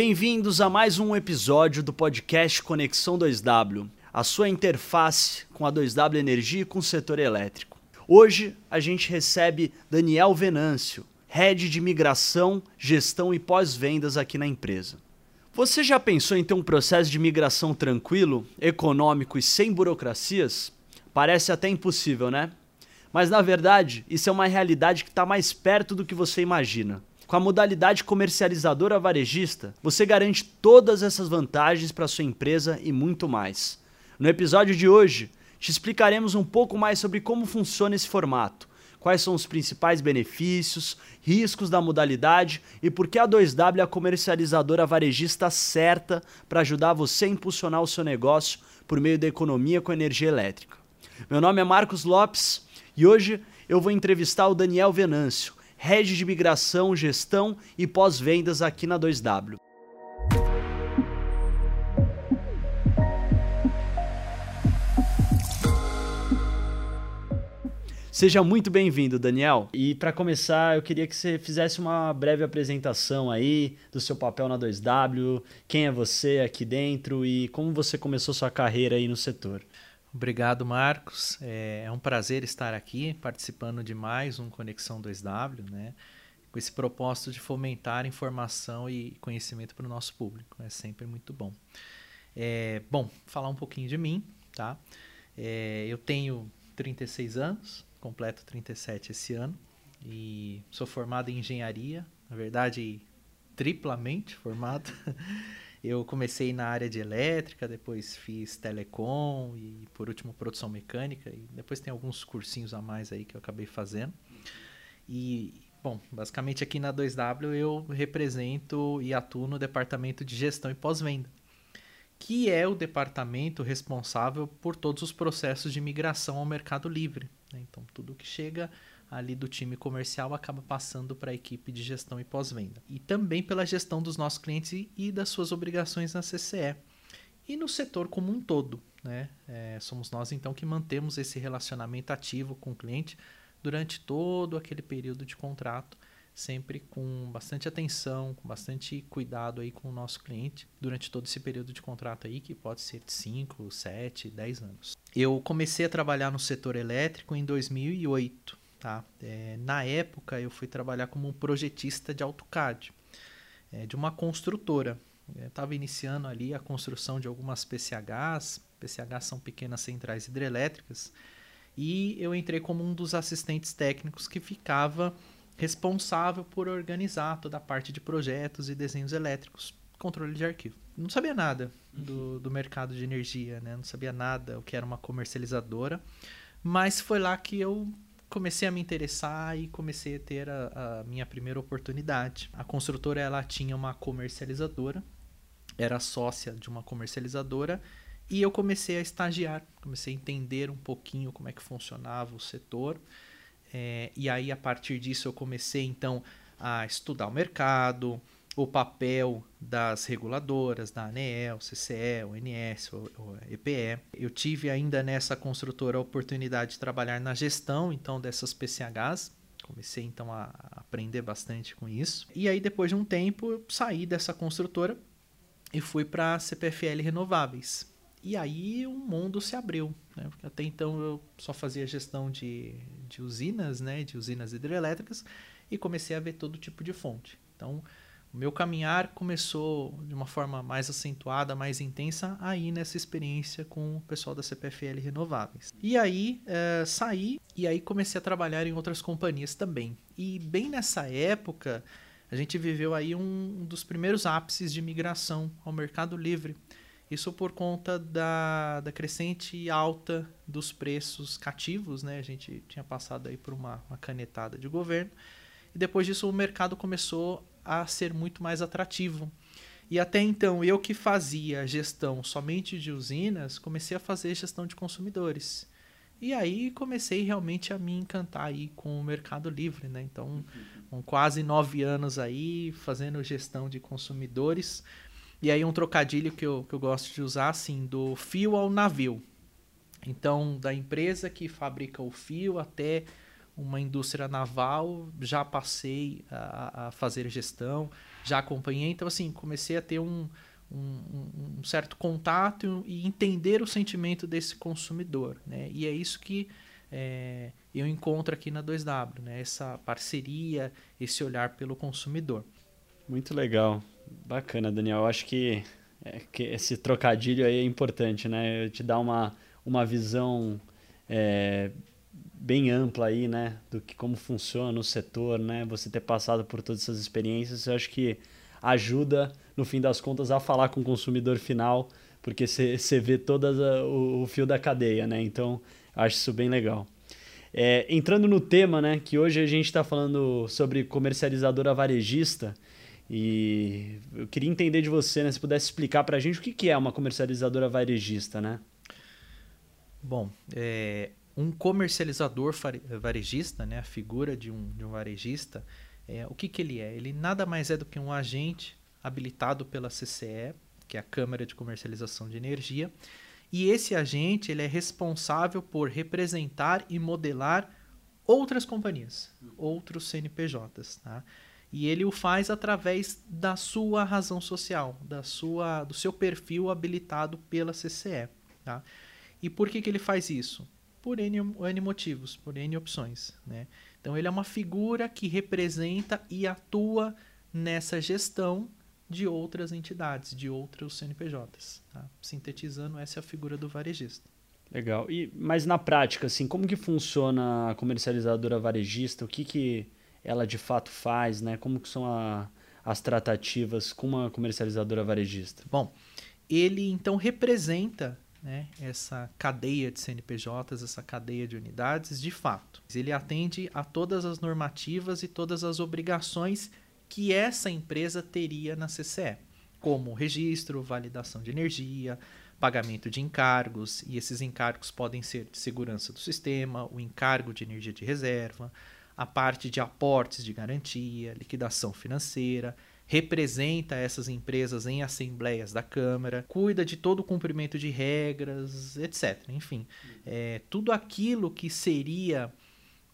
Bem-vindos a mais um episódio do podcast Conexão 2W, a sua interface com a 2W Energia e com o setor elétrico. Hoje a gente recebe Daniel Venâncio, Head de Migração, Gestão e Pós-Vendas aqui na empresa. Você já pensou em ter um processo de migração tranquilo, econômico e sem burocracias? Parece até impossível, né? Mas na verdade, isso é uma realidade que está mais perto do que você imagina. Com a modalidade comercializadora varejista, você garante todas essas vantagens para sua empresa e muito mais. No episódio de hoje, te explicaremos um pouco mais sobre como funciona esse formato, quais são os principais benefícios, riscos da modalidade e por que a 2W é a comercializadora varejista certa para ajudar você a impulsionar o seu negócio por meio da economia com energia elétrica. Meu nome é Marcos Lopes e hoje eu vou entrevistar o Daniel Venâncio, Head de Migração, Gestão e Pós-Vendas aqui na 2W. Seja muito bem-vindo, Daniel. E para começar, eu queria que você fizesse uma breve apresentação aí do seu papel na 2W, quem é você aqui dentro e como você começou sua carreira aí no setor. Obrigado, Marcos. É, é um prazer estar aqui participando de mais um Conexão 2W, né? com esse propósito de fomentar informação e conhecimento para o nosso público. É sempre muito bom. É, bom, falar um pouquinho de mim, tá? É, eu tenho 36 anos, completo 37 esse ano, e sou formado em engenharia, na verdade, triplamente formado. Eu comecei na área de elétrica, depois fiz telecom e por último produção mecânica e depois tem alguns cursinhos a mais aí que eu acabei fazendo. E bom, basicamente aqui na 2W eu represento e atuo no departamento de gestão e pós-venda, que é o departamento responsável por todos os processos de migração ao mercado livre. Né? Então tudo que chega ali do time comercial acaba passando para a equipe de gestão e pós-venda. E também pela gestão dos nossos clientes e das suas obrigações na CCE. E no setor como um todo. Né? É, somos nós então que mantemos esse relacionamento ativo com o cliente durante todo aquele período de contrato, sempre com bastante atenção, com bastante cuidado aí com o nosso cliente durante todo esse período de contrato aí, que pode ser de 5, 7, 10 anos. Eu comecei a trabalhar no setor elétrico em 2008 Tá? É, na época, eu fui trabalhar como um projetista de AutoCAD, é, de uma construtora. Estava iniciando ali a construção de algumas PCHs. PCHs são pequenas centrais hidrelétricas. E eu entrei como um dos assistentes técnicos que ficava responsável por organizar toda a parte de projetos e desenhos elétricos, controle de arquivo. Não sabia nada do, do mercado de energia, né? não sabia nada o que era uma comercializadora, mas foi lá que eu comecei a me interessar e comecei a ter a, a, minha primeira oportunidade. A construtora ela tinha uma comercializadora, era sócia de uma comercializadora e eu comecei a estagiar, comecei a entender um pouquinho como é que funcionava o setor. É, e aí a partir disso eu comecei então a estudar o mercado, o papel das reguladoras, da ANEEL, CCE, ONS, EPE. Eu tive ainda nessa construtora a oportunidade de trabalhar na gestão então dessas PCHs. Comecei então a aprender bastante com isso. E aí depois de um tempo eu saí dessa construtora e fui para a CPFL Renováveis. E aí o mundo se abriu, né? Porque até então eu só fazia gestão de, de usinas, né? De usinas hidrelétricas e comecei a ver todo tipo de fonte. Então o meu caminhar começou de uma forma mais acentuada, mais intensa, aí nessa experiência com o pessoal da CPFL Renováveis. E aí é, saí e aí comecei a trabalhar em outras companhias também. E bem nessa época, a gente viveu aí um dos primeiros ápices de migração ao mercado livre. Isso por conta da, da crescente alta dos preços cativos, né? A gente tinha passado aí por uma, uma canetada de governo. E depois disso o mercado começou a ser muito mais atrativo. E até então, eu que fazia gestão somente de usinas, comecei a fazer gestão de consumidores. E aí comecei realmente a me encantar aí com o Mercado Livre, né? Então, com quase nove anos aí fazendo gestão de consumidores. E aí um trocadilho que eu, que eu gosto de usar, assim, do fio ao navio. Então, da empresa que fabrica o fio até uma indústria naval, já passei a, a fazer gestão, já acompanhei. Então, assim, comecei a ter um, um, um, certo contato e entender o sentimento desse consumidor. Né? E é isso que é, eu encontro aqui na 2W, né? essa parceria, esse olhar pelo consumidor. Muito legal. Bacana, Daniel. Eu acho que, é, que esse trocadilho aí é importante, né? Te dá uma, uma visão é, bem ampla aí, né? Do que como funciona o setor, né? Você ter passado por todas essas experiências, eu acho que ajuda, no fim das contas, a falar com o consumidor final, porque você vê todo o, o, fio da cadeia, né? Então, acho isso bem legal. É, entrando no tema, né? Que hoje a gente está falando sobre comercializadora varejista, e eu queria entender de você, né? Se pudesse explicar para a gente o que, que é uma comercializadora varejista, né? Bom, é, um comercializador varejista, né? A figura de um, de um varejista, é, o que, que ele é? Ele nada mais é do que um agente habilitado pela CCE, que é a Câmara de Comercialização de Energia, e esse agente ele é responsável por representar e modelar outras companhias, outros CNPJs, tá? E ele o faz através da sua razão social, da sua, do seu perfil habilitado pela CCE. Tá? E por que, que ele faz isso? Por N, N motivos, por N opções. Né? Então ele é uma figura que representa e atua nessa gestão de outras entidades, de outros CNPJs. Tá? Sintetizando, essa é a figura do varejista. Legal. E, mas na prática, assim, como que funciona a comercializadora varejista? O que, que ela de fato faz, né? Como que são a, as tratativas com uma comercializadora varejista? Bom, ele então representa né, essa cadeia de CNPJs, essa cadeia de unidades, de fato. Ele atende a todas as normativas e todas as obrigações que essa empresa teria na CCE, como registro, validação de energia, pagamento de encargos, e esses encargos podem ser de segurança do sistema, o encargo de energia de reserva, a parte de aportes de garantia, liquidação financeira, representa essas empresas em assembleias da Câmara, cuida de todo o cumprimento de regras, etc. Enfim, é, tudo aquilo que seria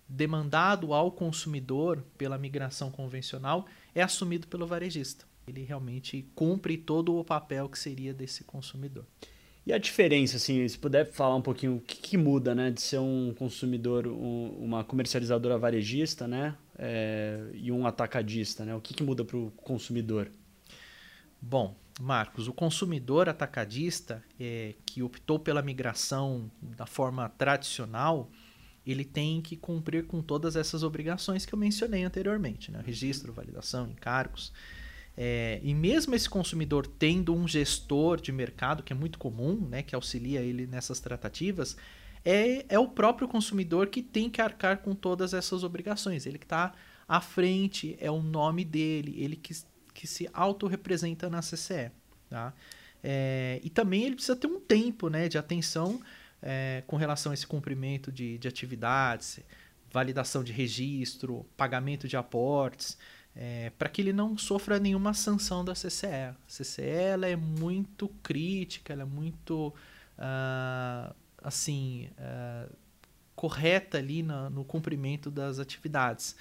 demandado ao consumidor pela migração convencional é assumido pelo varejista. Ele realmente cumpre todo o papel que seria desse consumidor. E a diferença, assim, se puder falar um pouquinho, o que, que muda, né, de ser um consumidor, um, uma comercializadora varejista, né, é, e um atacadista, né? O que, que muda para o consumidor? Bom, Marcos, o consumidor atacadista é, que optou pela migração da forma tradicional, ele tem que cumprir com todas essas obrigações que eu mencionei anteriormente, né? Registro, validação, encargos. É, e mesmo esse consumidor tendo um gestor de mercado, que é muito comum, né, que auxilia ele nessas tratativas, é, é o próprio consumidor que tem que arcar com todas essas obrigações. Ele que está à frente, é o nome dele, ele que, que se autorrepresenta na CCE. Tá? É, e também ele precisa ter um tempo né, de atenção é, com relação a esse cumprimento de, de atividades, validação de registro, pagamento de aportes é, para que ele não sofra nenhuma sanção da CCE. A CCE ela é muito crítica, ela é muito uh, assim uh, correta ali na, no cumprimento das atividades.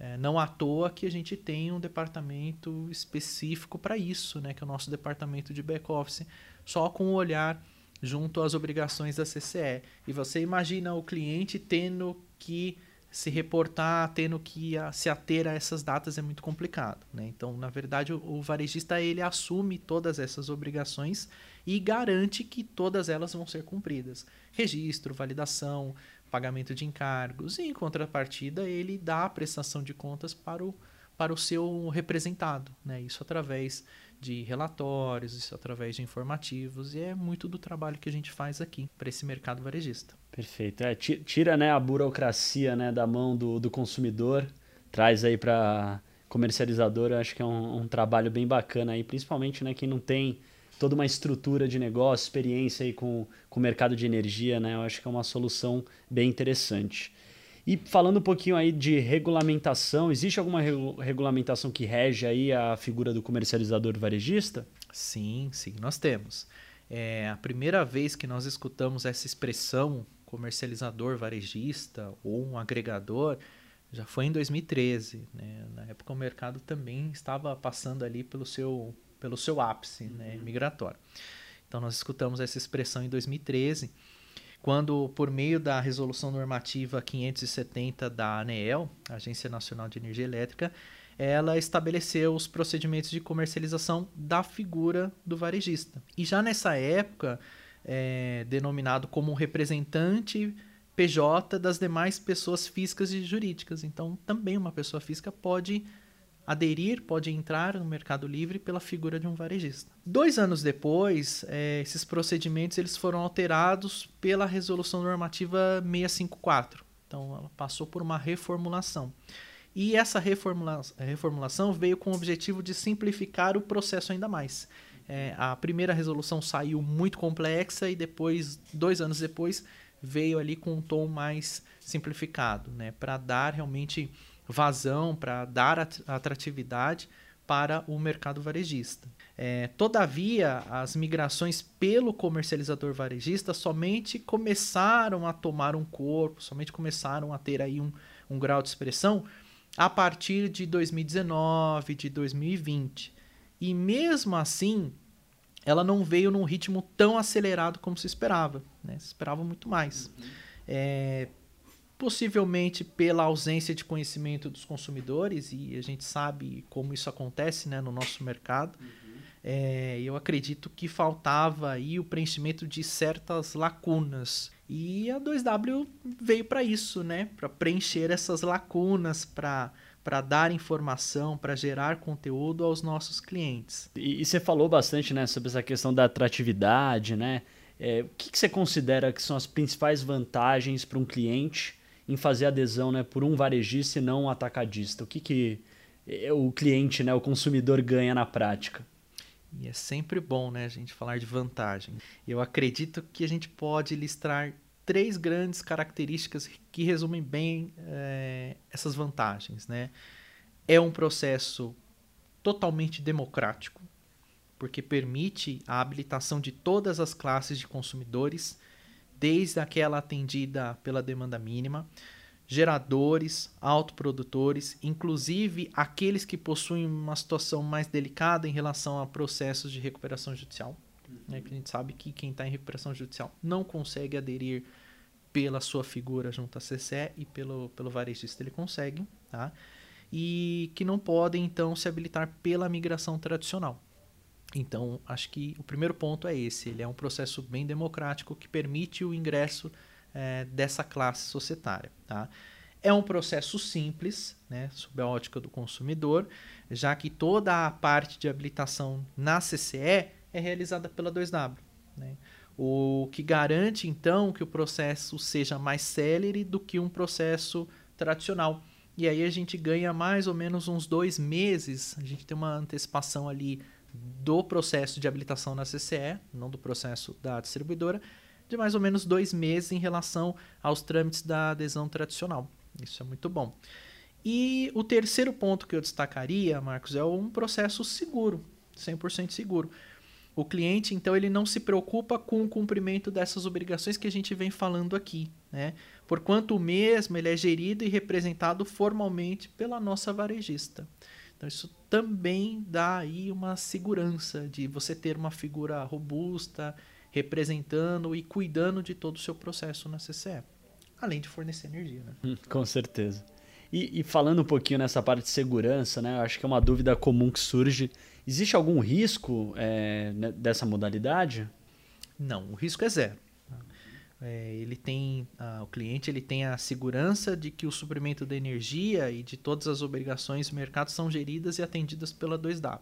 É, não à toa que a gente tem um departamento específico para isso, né, que é o nosso departamento de back-office, só com o olhar junto às obrigações da CCE. E você imagina o cliente tendo que se reportar tendo que se ater a essas datas é muito complicado. Né? Então, na verdade, o, o, varejista ele assume todas essas obrigações e garante que todas elas vão ser cumpridas. Registro, validação, pagamento de encargos e, em contrapartida, ele dá a prestação de contas para o, para o seu representado. Né? Isso através de relatórios, isso através de informativos, e é muito do trabalho que a gente faz aqui para esse mercado varejista. Perfeito. É, tira né, a burocracia né, da mão do, do consumidor, traz aí para comercializador, acho que é um, um, trabalho bem bacana aí, principalmente né, quem não tem toda uma estrutura de negócio, experiência aí com, com o mercado de energia, né, eu acho que é uma solução bem interessante. E falando um pouquinho aí de regulamentação, existe alguma regulamentação que rege aí a figura do comercializador varejista? Sim, sim, nós temos. É a primeira vez que nós escutamos essa expressão comercializador varejista ou um agregador já foi em 2013. Né? Na época o mercado também estava passando ali pelo seu, pelo seu ápice né, uhum. né, migratório. Então nós escutamos essa expressão em 2013, quando por meio da resolução normativa 570 da ANEEL, Agência Nacional de Energia Elétrica, ela estabeleceu os procedimentos de comercialização da figura do varejista. E já nessa época, é, denominado como representante PJ das demais pessoas físicas e jurídicas. Então, também uma pessoa física pode aderir, pode entrar no Mercado Livre pela figura de um varejista. Dois anos depois, é, esses procedimentos eles foram alterados pela Resolução Normativa 654. Então, ela passou por uma reformulação. E essa reformula reformulação veio com o objetivo de simplificar o processo ainda mais. É, a primeira resolução saiu muito complexa e depois, dois anos depois, veio ali com um tom mais simplificado, né, para dar realmente vazão, para dar atratividade para o mercado varejista. É, todavia, as migrações pelo comercializador varejista somente começaram a tomar um corpo, somente começaram a ter aí um, um grau de expressão a partir de 2019, de 2020. E mesmo assim, ela não veio num ritmo tão acelerado como se esperava. Né? Se esperava muito mais. Uhum. É, possivelmente pela ausência de conhecimento dos consumidores, e a gente sabe como isso acontece né, no nosso mercado. Uhum. É, eu acredito que faltava aí o preenchimento de certas lacunas. E a 2W veio para isso, né? Para preencher essas lacunas, para para dar informação, para gerar conteúdo aos nossos clientes. E, e, você falou bastante né, sobre essa questão da atratividade, né? É, o que, que, você considera que são as principais vantagens para um cliente em fazer adesão né, por um varejista e não um atacadista? O que, que é, o cliente, né, o consumidor ganha na prática? E é sempre bom né, a gente falar de vantagem. Eu acredito que a gente pode listar três grandes características que resumem bem é, essas vantagens. Né? É um processo totalmente democrático, porque permite a habilitação de todas as classes de consumidores, desde aquela atendida pela demanda mínima, geradores, autoprodutores, inclusive aqueles que possuem uma situação mais delicada em relação a processos de recuperação judicial. Né? Que a gente sabe que quem está em recuperação judicial não consegue aderir pela sua figura junto à CCE e pelo, pelo varejista ele consegue, tá? E que não podem, então, se habilitar pela migração tradicional. Então, acho que o primeiro ponto é esse. Ele é um processo bem democrático que permite o ingresso é, dessa classe societária. Tá? É um processo simples, né, sob a ótica do consumidor, já que toda a parte de habilitação na CCE é realizada pela 2W. Né? O que garante, então, que o processo seja mais célere do que um processo tradicional. E aí a gente ganha mais ou menos uns dois meses, a gente tem uma antecipação ali do processo de habilitação na CCE, não do processo da distribuidora, de mais ou menos dois meses em relação aos trâmites da adesão tradicional. Isso é muito bom. E o terceiro ponto que eu destacaria, Marcos, é um processo seguro, 100% seguro. O cliente, então, ele não se preocupa com o cumprimento dessas obrigações que a gente vem falando aqui, né? Porquanto o mesmo ele é gerido e representado formalmente pela nossa varejista. Então isso também dá aí uma segurança de você ter uma figura robusta, representando e cuidando de todo o seu processo na CCE, além de fornecer energia. Né? Hum, com certeza. E, e, falando um pouquinho nessa parte de segurança, né, acho que é uma dúvida comum que surge Existe algum risco é, dessa modalidade? Não, o risco é zero. É, ele tem o cliente ele tem a segurança de que o suprimento da energia e de todas as obrigações do mercado são geridas e atendidas pela 2W.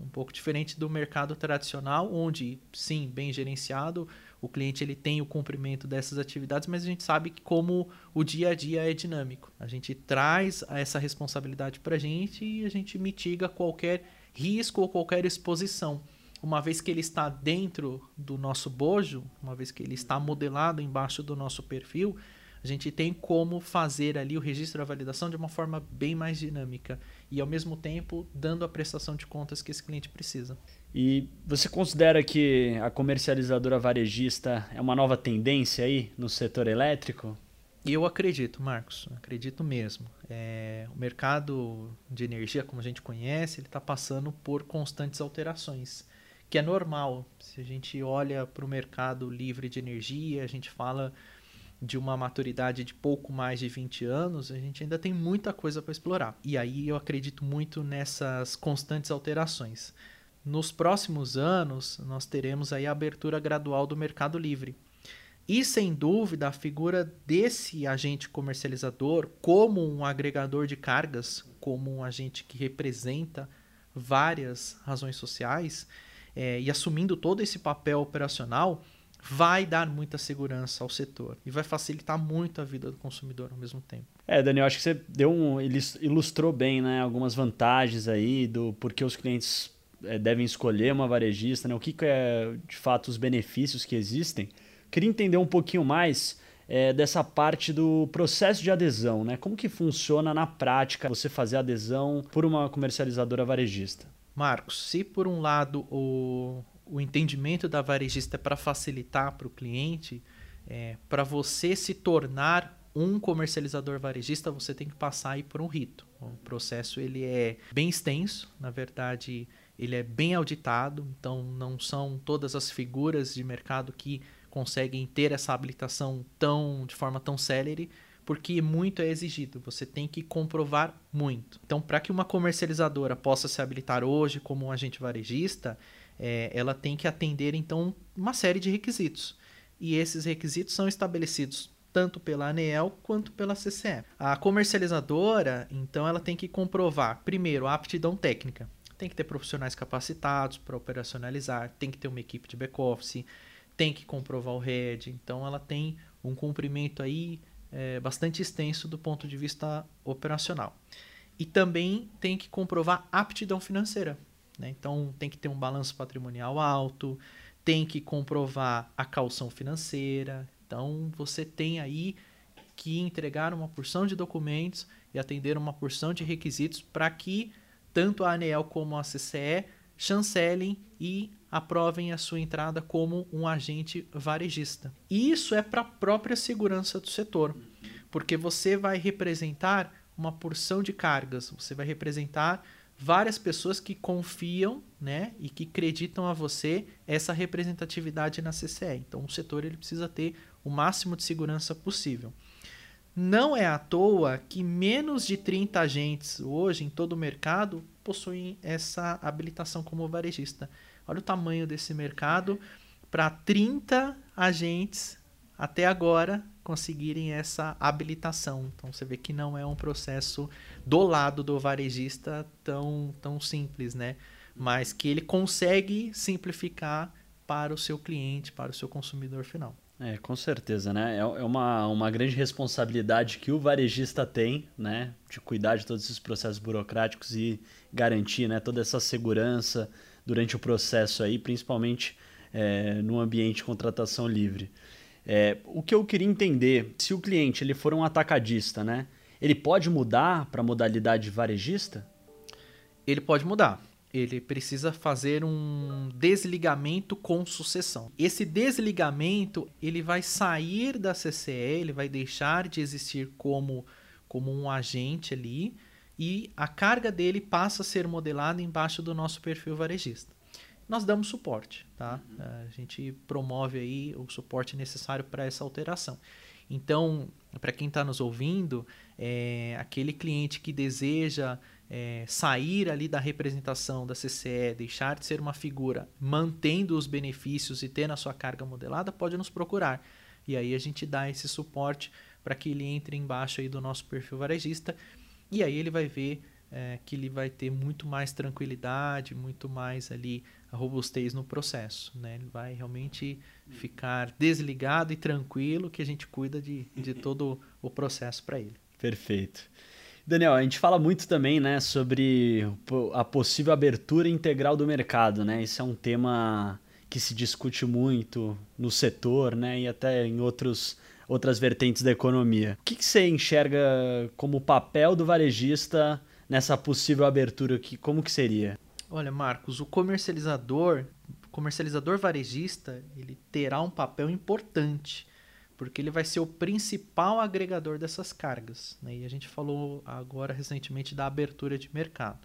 Um pouco diferente do mercado tradicional, onde, sim, bem gerenciado, o cliente ele tem o cumprimento dessas atividades, mas a gente sabe que como o dia a dia é dinâmico. A gente traz essa responsabilidade para a gente e a gente mitiga qualquer risco ou qualquer exposição. Uma vez que ele está dentro do nosso bojo, uma vez que ele está modelado embaixo do nosso perfil, a gente tem como fazer ali o registro e a validação de uma forma bem mais dinâmica e ao mesmo tempo dando a prestação de contas que esse cliente precisa. E você considera que a comercializadora varejista é uma nova tendência aí no setor elétrico? Eu acredito, Marcos, acredito mesmo. É, o mercado de energia, como a gente conhece, ele está passando por constantes alterações, que é normal. Se a gente olha para o mercado livre de energia, a gente fala de uma maturidade de pouco mais de 20 anos, a gente ainda tem muita coisa para explorar. E aí eu acredito muito nessas constantes alterações. Nos próximos anos, nós teremos aí a abertura gradual do mercado livre. E sem dúvida, a figura desse agente comercializador, como um agregador de cargas, como um agente que representa várias razões sociais, é, e assumindo todo esse papel operacional, vai dar muita segurança ao setor e vai facilitar muito a vida do consumidor ao mesmo tempo. É, Daniel, acho que você deu um, ilustrou bem, né, algumas vantagens aí do porquê os clientes é, devem escolher uma varejista, né, o que, é de fato os benefícios que existem. Queria entender um pouquinho mais é, dessa parte do processo de adesão, né? Como que funciona na prática você fazer adesão por uma comercializadora varejista? Marcos, se por um lado o, o entendimento da varejista é para facilitar para o cliente, é, para você se tornar um comercializador varejista, você tem que passar aí por um rito. O processo ele é bem extenso, na verdade, ele é bem auditado, então não são todas as figuras de mercado que conseguem ter essa habilitação tão de forma tão célere, porque muito é exigido, você tem que comprovar muito. Então, para que uma comercializadora possa se habilitar hoje como um agente varejista, é, ela tem que atender então uma série de requisitos. E esses requisitos são estabelecidos tanto pela ANEEL quanto pela CCE. A comercializadora, então, ela tem que comprovar, primeiro, a aptidão técnica. Tem que ter profissionais capacitados para operacionalizar, tem que ter uma equipe de back-office, tem que comprovar o RED. Então, ela tem um cumprimento aí é, bastante extenso do ponto de vista operacional. E também tem que comprovar aptidão financeira. Né? Então, tem que ter um balanço patrimonial alto, tem que comprovar a calção financeira. Então, você tem aí que entregar uma porção de documentos e atender uma porção de requisitos para que tanto a ANEEL como a CCE chancelem e aprovem a sua entrada como um agente varejista. E isso é para a própria segurança do setor, porque você vai representar uma porção de cargas, você vai representar várias pessoas que confiam, né, e que acreditam a você essa representatividade na CCE. Então, o setor ele precisa ter o máximo de segurança possível. Não é à toa que menos de 30 agentes hoje em todo o mercado possuem essa habilitação como varejista. Olha o tamanho desse mercado para 30 agentes até agora conseguirem essa habilitação. Então você vê que não é um processo do lado do varejista tão, tão simples, né? Mas que ele consegue simplificar para o seu cliente, para o seu consumidor final. É, com certeza, né? É, é uma, uma grande responsabilidade que o varejista tem, né? De cuidar de todos esses processos burocráticos e garantir né, toda essa segurança durante o processo aí, principalmente é, no ambiente de contratação livre. É, o que eu queria entender, se o cliente ele for um atacadista, né, ele pode mudar para a modalidade varejista? Ele pode mudar. Ele precisa fazer um desligamento com sucessão. Esse desligamento ele vai sair da CCE, ele vai deixar de existir como, como um agente ali e a carga dele passa a ser modelada embaixo do nosso perfil varejista nós damos suporte, tá? Uhum. A gente promove aí o suporte necessário para essa alteração. Então, para quem está nos ouvindo, é, aquele cliente que deseja é, sair ali da representação da CCE, deixar de ser uma figura, mantendo os benefícios e tendo a sua carga modelada, pode nos procurar. E aí a gente dá esse suporte para que ele entre embaixo aí do nosso perfil varejista e aí ele vai ver é, que ele vai ter muito mais tranquilidade, muito mais ali robustez no processo. Né? Ele vai realmente ficar desligado e tranquilo que a gente cuida de, de todo o processo para ele. Perfeito. Daniel, a gente fala muito também né, sobre a possível abertura integral do mercado. Né? Isso é um tema que se discute muito no setor né, e até em outros, outras vertentes da economia. O que, que você enxerga como papel do varejista nessa possível abertura? Que, como que seria? Olha, Marcos, o comercializador, comercializador varejista, ele terá um papel importante, porque ele vai ser o principal agregador dessas cargas. Né? E a gente falou agora recentemente da abertura de mercado.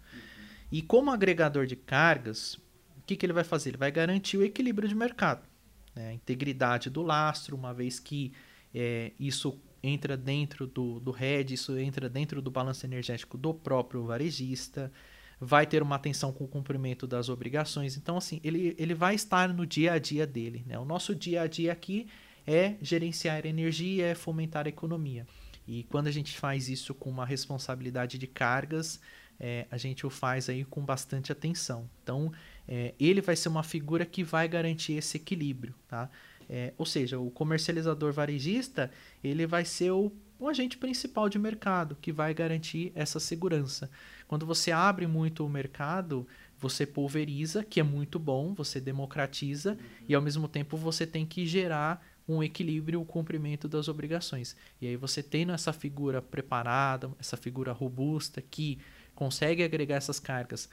E como agregador de cargas, o que, que ele vai fazer? Ele vai garantir o equilíbrio de mercado, né? a integridade do lastro, uma vez que é, isso entra dentro do, do RED, isso entra dentro do balanço energético do próprio varejista vai ter uma atenção com o cumprimento das obrigações. Então, assim, ele, ele vai estar no dia a dia dele. Né? O nosso dia a dia aqui é gerenciar energia, é fomentar a economia. E quando a gente faz isso com uma responsabilidade de cargas, é, a gente o faz aí com bastante atenção. Então, é, ele vai ser uma figura que vai garantir esse equilíbrio, tá? É, ou seja, o comercializador varejista, ele vai ser o, o agente principal de mercado que vai garantir essa segurança. Quando você abre muito o mercado, você pulveriza, que é muito bom, você democratiza uhum. e ao mesmo tempo você tem que gerar um equilíbrio, o um cumprimento das obrigações. E aí você tendo essa figura preparada, essa figura robusta que consegue agregar essas cargas,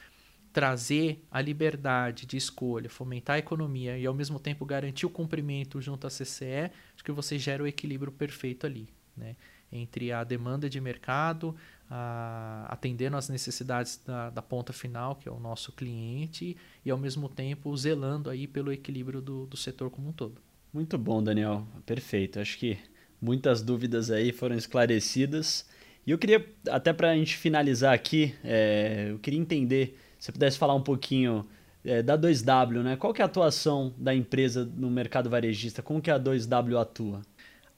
trazer a liberdade de escolha, fomentar a economia e ao mesmo tempo garantir o cumprimento junto à CCE, acho que você gera o equilíbrio perfeito ali, né? Entre a demanda de mercado, a, atendendo às necessidades da, da, ponta final, que é o nosso cliente, e ao mesmo tempo zelando aí pelo equilíbrio do, do setor como um todo. Muito bom, Daniel. Perfeito. Acho que muitas dúvidas aí foram esclarecidas. E eu queria, até para a gente finalizar aqui, é, eu queria entender, você pudesse falar um pouquinho é, da 2W, né? Qual que é a atuação da empresa no mercado varejista? Como que a 2W atua?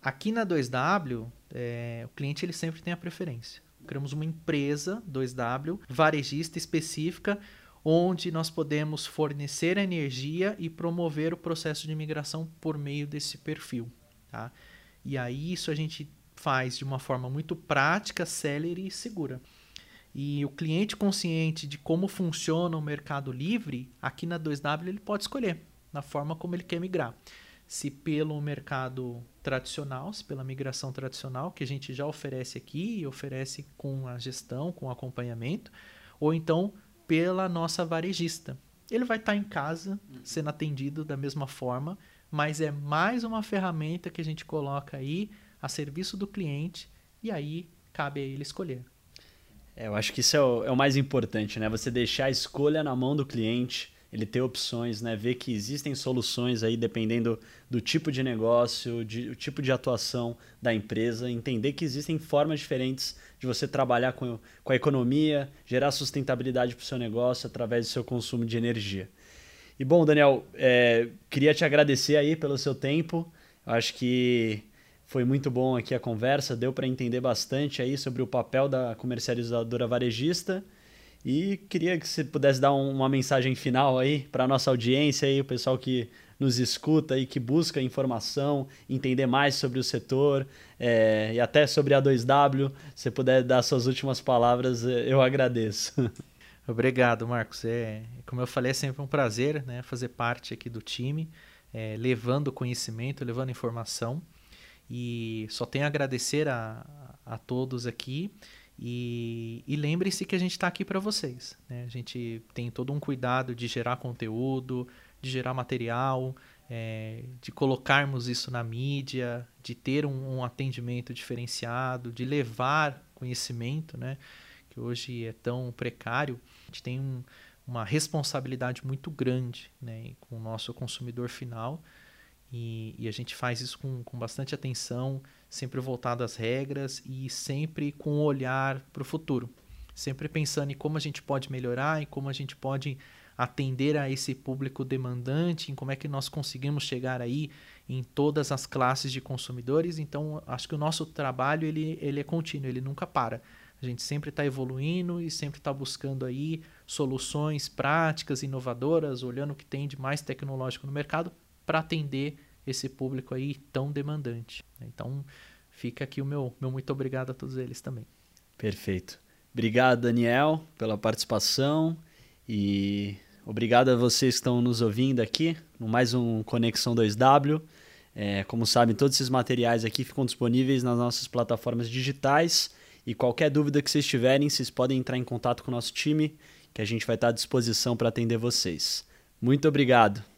Aqui na 2W, é, o cliente ele sempre tem a preferência criamos uma empresa 2W varejista específica onde nós podemos fornecer energia e promover o processo de migração por meio desse perfil, tá? E aí isso a gente faz de uma forma muito prática, célere e segura. E o cliente consciente de como funciona o mercado livre, aqui na 2W ele pode escolher na forma como ele quer migrar se pelo mercado tradicional, se pela migração tradicional, que a gente já oferece aqui e oferece com a gestão, com acompanhamento, ou então pela nossa varejista. Ele vai estar em casa sendo atendido da mesma forma, mas é mais uma ferramenta que a gente coloca aí a serviço do cliente e aí cabe a ele escolher. É, eu acho que isso é o, é o mais importante, né? Você deixar a escolha na mão do cliente ele ter opções, né? ver que existem soluções aí dependendo do tipo de negócio, de, o tipo de atuação da empresa, entender que existem formas diferentes de você trabalhar com, com a economia, gerar sustentabilidade para o seu negócio através do seu consumo de energia. E bom, Daniel, é, queria te agradecer aí pelo seu tempo. Acho que foi muito bom aqui a conversa, deu para entender bastante aí sobre o papel da comercializadora varejista e queria que você pudesse dar um, uma mensagem final aí para a nossa audiência aí, o pessoal que nos escuta e que busca informação, entender mais sobre o setor é, e até sobre a 2W. Se puder dar suas últimas palavras, é, eu agradeço. Obrigado, Marcos. É, como eu falei, é sempre um prazer né, fazer parte aqui do time, é, levando conhecimento, levando informação. E só tenho a agradecer a, a todos aqui e, e lembre-se que a gente está aqui para vocês. Né? A gente tem todo um cuidado de gerar conteúdo, de gerar material, é, de colocarmos isso na mídia, de ter um, um, atendimento diferenciado, de levar conhecimento, né? que hoje é tão precário. A gente tem um, uma responsabilidade muito grande né? com o nosso consumidor final e, e a gente faz isso com, com bastante atenção, sempre voltado às regras e sempre com um olhar para o futuro. Sempre pensando em como a gente pode melhorar e como a gente pode atender a esse público demandante, em como é que nós conseguimos chegar aí em todas as classes de consumidores. Então, acho que o nosso trabalho ele, ele é contínuo, ele nunca para. A gente sempre está evoluindo e sempre está buscando aí soluções práticas, inovadoras, olhando o que tem de mais tecnológico no mercado para atender esse público aí tão demandante. Então, fica aqui o meu, meu muito obrigado a todos eles também. Perfeito. Obrigado, Daniel, pela participação e obrigado a vocês que estão nos ouvindo aqui no mais um Conexão 2W. É, como sabem, todos esses materiais aqui ficam disponíveis nas nossas plataformas digitais e qualquer dúvida que vocês tiverem, vocês podem entrar em contato com o nosso time que a gente vai estar à disposição para atender vocês. Muito obrigado.